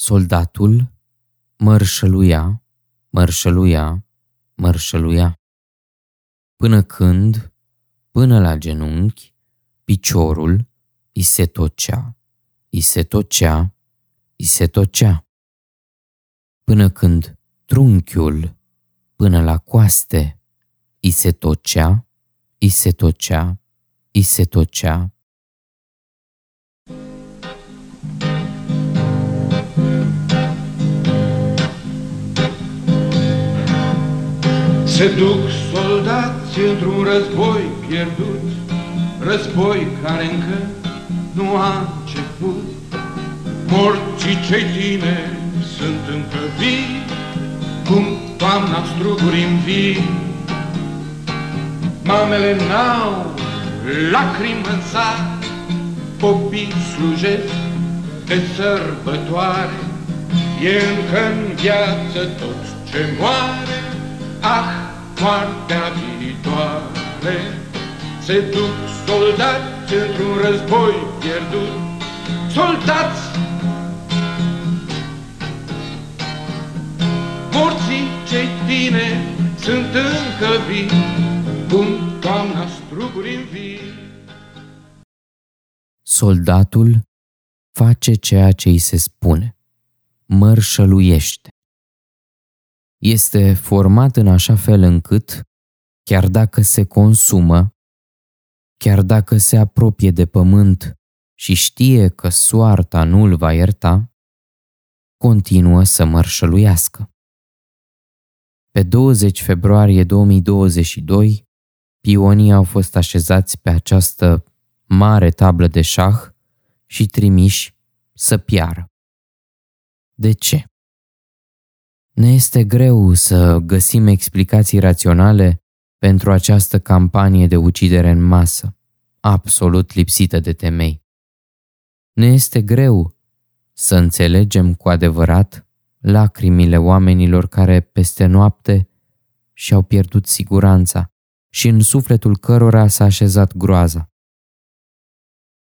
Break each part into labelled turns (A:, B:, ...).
A: Soldatul mărșăluia, mărșăluia, mărșăluia. Până când, până la genunchi, piciorul îi se tocea, îi se tocea, îi se tocea. Până când trunchiul, până la coaste, îi se tocea, îi se tocea, îi se tocea.
B: Se duc soldați într-un război pierdut, război care încă nu a început. Morții cei tineri sunt încă vii, cum toamna struguri în vii. Mamele n-au lacrimi în sat, copii slujesc de sărbătoare, e încă în viață tot ce moare, ah, moartea viitoare. Se duc soldați într-un război pierdut, soldați! Morții cei tine sunt încă vii, cum toamna struguri în vii.
A: Soldatul face ceea ce îi se spune, mărșăluiește este format în așa fel încât, chiar dacă se consumă, chiar dacă se apropie de pământ și știe că soarta nu îl va ierta, continuă să mărșăluiască. Pe 20 februarie 2022, pionii au fost așezați pe această mare tablă de șah și trimiși să piară. De ce? Ne este greu să găsim explicații raționale pentru această campanie de ucidere în masă, absolut lipsită de temei. Ne este greu să înțelegem cu adevărat lacrimile oamenilor care peste noapte și-au pierdut siguranța și în sufletul cărora s-a așezat groaza.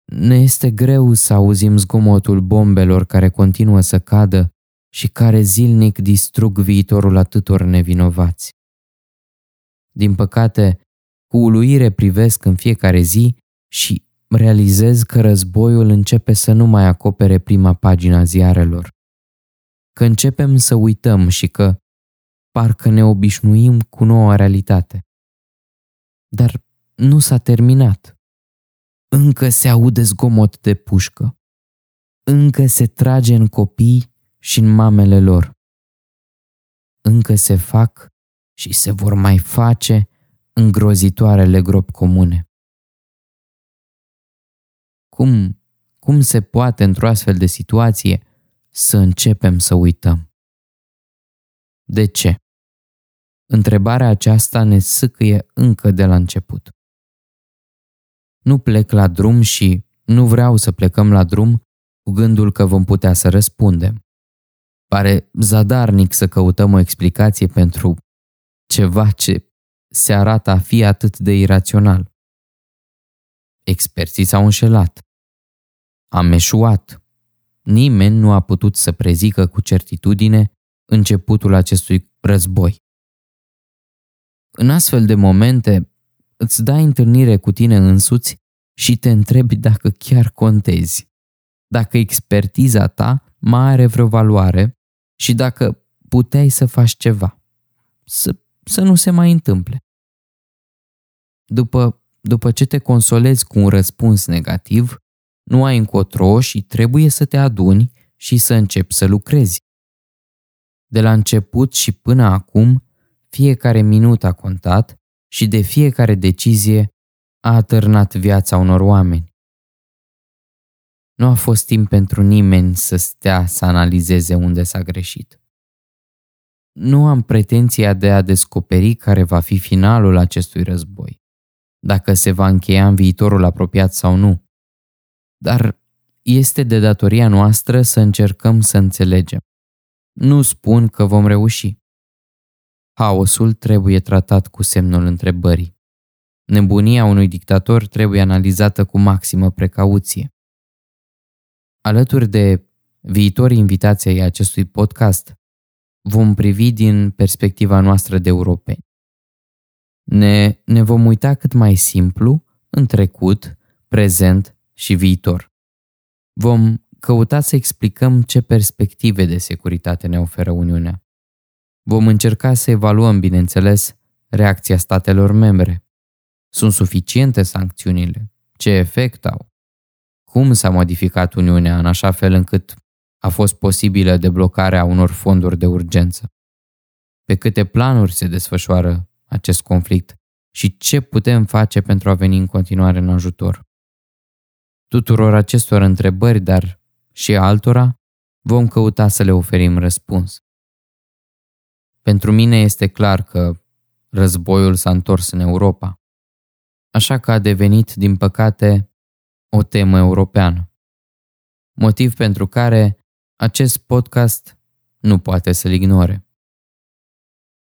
A: Ne este greu să auzim zgomotul bombelor care continuă să cadă și care zilnic distrug viitorul atâtor nevinovați. Din păcate, cu uluire privesc în fiecare zi și realizez că războiul începe să nu mai acopere prima pagina ziarelor. Că începem să uităm și că parcă ne obișnuim cu noua realitate. Dar nu s-a terminat. Încă se aude zgomot de pușcă. Încă se trage în copii și în mamele lor. Încă se fac și se vor mai face îngrozitoarele gropi comune. Cum, cum se poate într-o astfel de situație să începem să uităm? De ce? Întrebarea aceasta ne sâcâie încă de la început. Nu plec la drum și nu vreau să plecăm la drum cu gândul că vom putea să răspundem. Pare zadarnic să căutăm o explicație pentru ceva ce se arată a fi atât de irațional. Experții s-au înșelat. Am eșuat. Nimeni nu a putut să prezică cu certitudine începutul acestui război. În astfel de momente, îți dai întâlnire cu tine însuți și te întrebi dacă chiar contezi, dacă expertiza ta mai are vreo valoare și dacă puteai să faci ceva, să, să nu se mai întâmple. După, după ce te consolezi cu un răspuns negativ, nu ai încotro și trebuie să te aduni și să începi să lucrezi. De la început și până acum, fiecare minut a contat și de fiecare decizie a atârnat viața unor oameni. Nu a fost timp pentru nimeni să stea să analizeze unde s-a greșit. Nu am pretenția de a descoperi care va fi finalul acestui război, dacă se va încheia în viitorul apropiat sau nu. Dar este de datoria noastră să încercăm să înțelegem. Nu spun că vom reuși. Haosul trebuie tratat cu semnul întrebării. Nebunia unui dictator trebuie analizată cu maximă precauție. Alături de viitorii invitații ai acestui podcast vom privi din perspectiva noastră de europeni. Ne, ne vom uita cât mai simplu în trecut, prezent și viitor. Vom căuta să explicăm ce perspective de securitate ne oferă Uniunea. Vom încerca să evaluăm, bineînțeles, reacția statelor membre. Sunt suficiente sancțiunile? Ce efect au? Cum s-a modificat Uniunea în așa fel încât a fost posibilă deblocarea unor fonduri de urgență? Pe câte planuri se desfășoară acest conflict și ce putem face pentru a veni în continuare în ajutor? Tuturor acestor întrebări, dar și altora, vom căuta să le oferim răspuns. Pentru mine este clar că războiul s-a întors în Europa, așa că a devenit, din păcate, o temă europeană. Motiv pentru care acest podcast nu poate să-l ignore.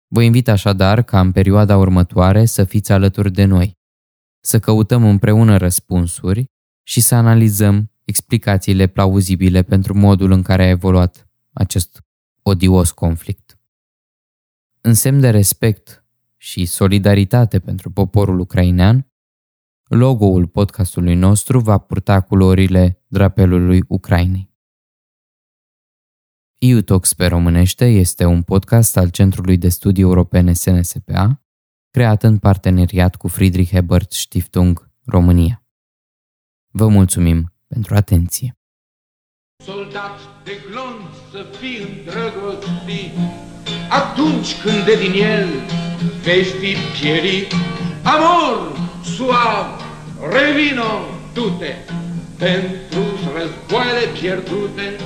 A: Vă invit așadar ca în perioada următoare să fiți alături de noi, să căutăm împreună răspunsuri și să analizăm explicațiile plauzibile pentru modul în care a evoluat acest odios conflict. În semn de respect și solidaritate pentru poporul ucrainean, logo-ul podcastului nostru va purta culorile drapelului Ucrainei. EUTOX pe românește este un podcast al Centrului de Studii Europene SNSPA, creat în parteneriat cu Friedrich Ebert Stiftung România. Vă mulțumim pentru atenție.
B: Soldat de glonț să fii îndrăgostit, atunci când de din el vei fi pierit, amor suav, revino, du-te, pentru războaiele pierdute,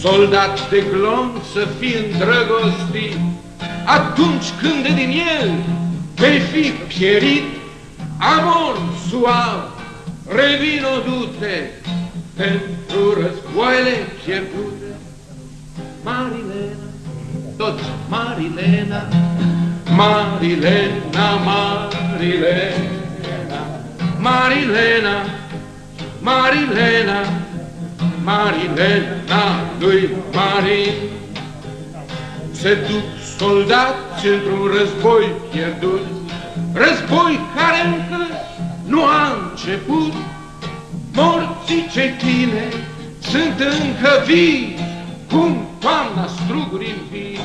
B: soldat de glonț să fii îndrăgostit, atunci când de din el vei fi pierit, amor suav, revino du-te. Pentru războaiele pierdute. Marilena, tot Marilena, Marilena, Marilena, Marilena, Marilena, Marilena lui Marin. Se duc soldați într-un război pierdut, război care încă nu a început. Morții cei tine sunt încă vii, cum toamna struguri în vii.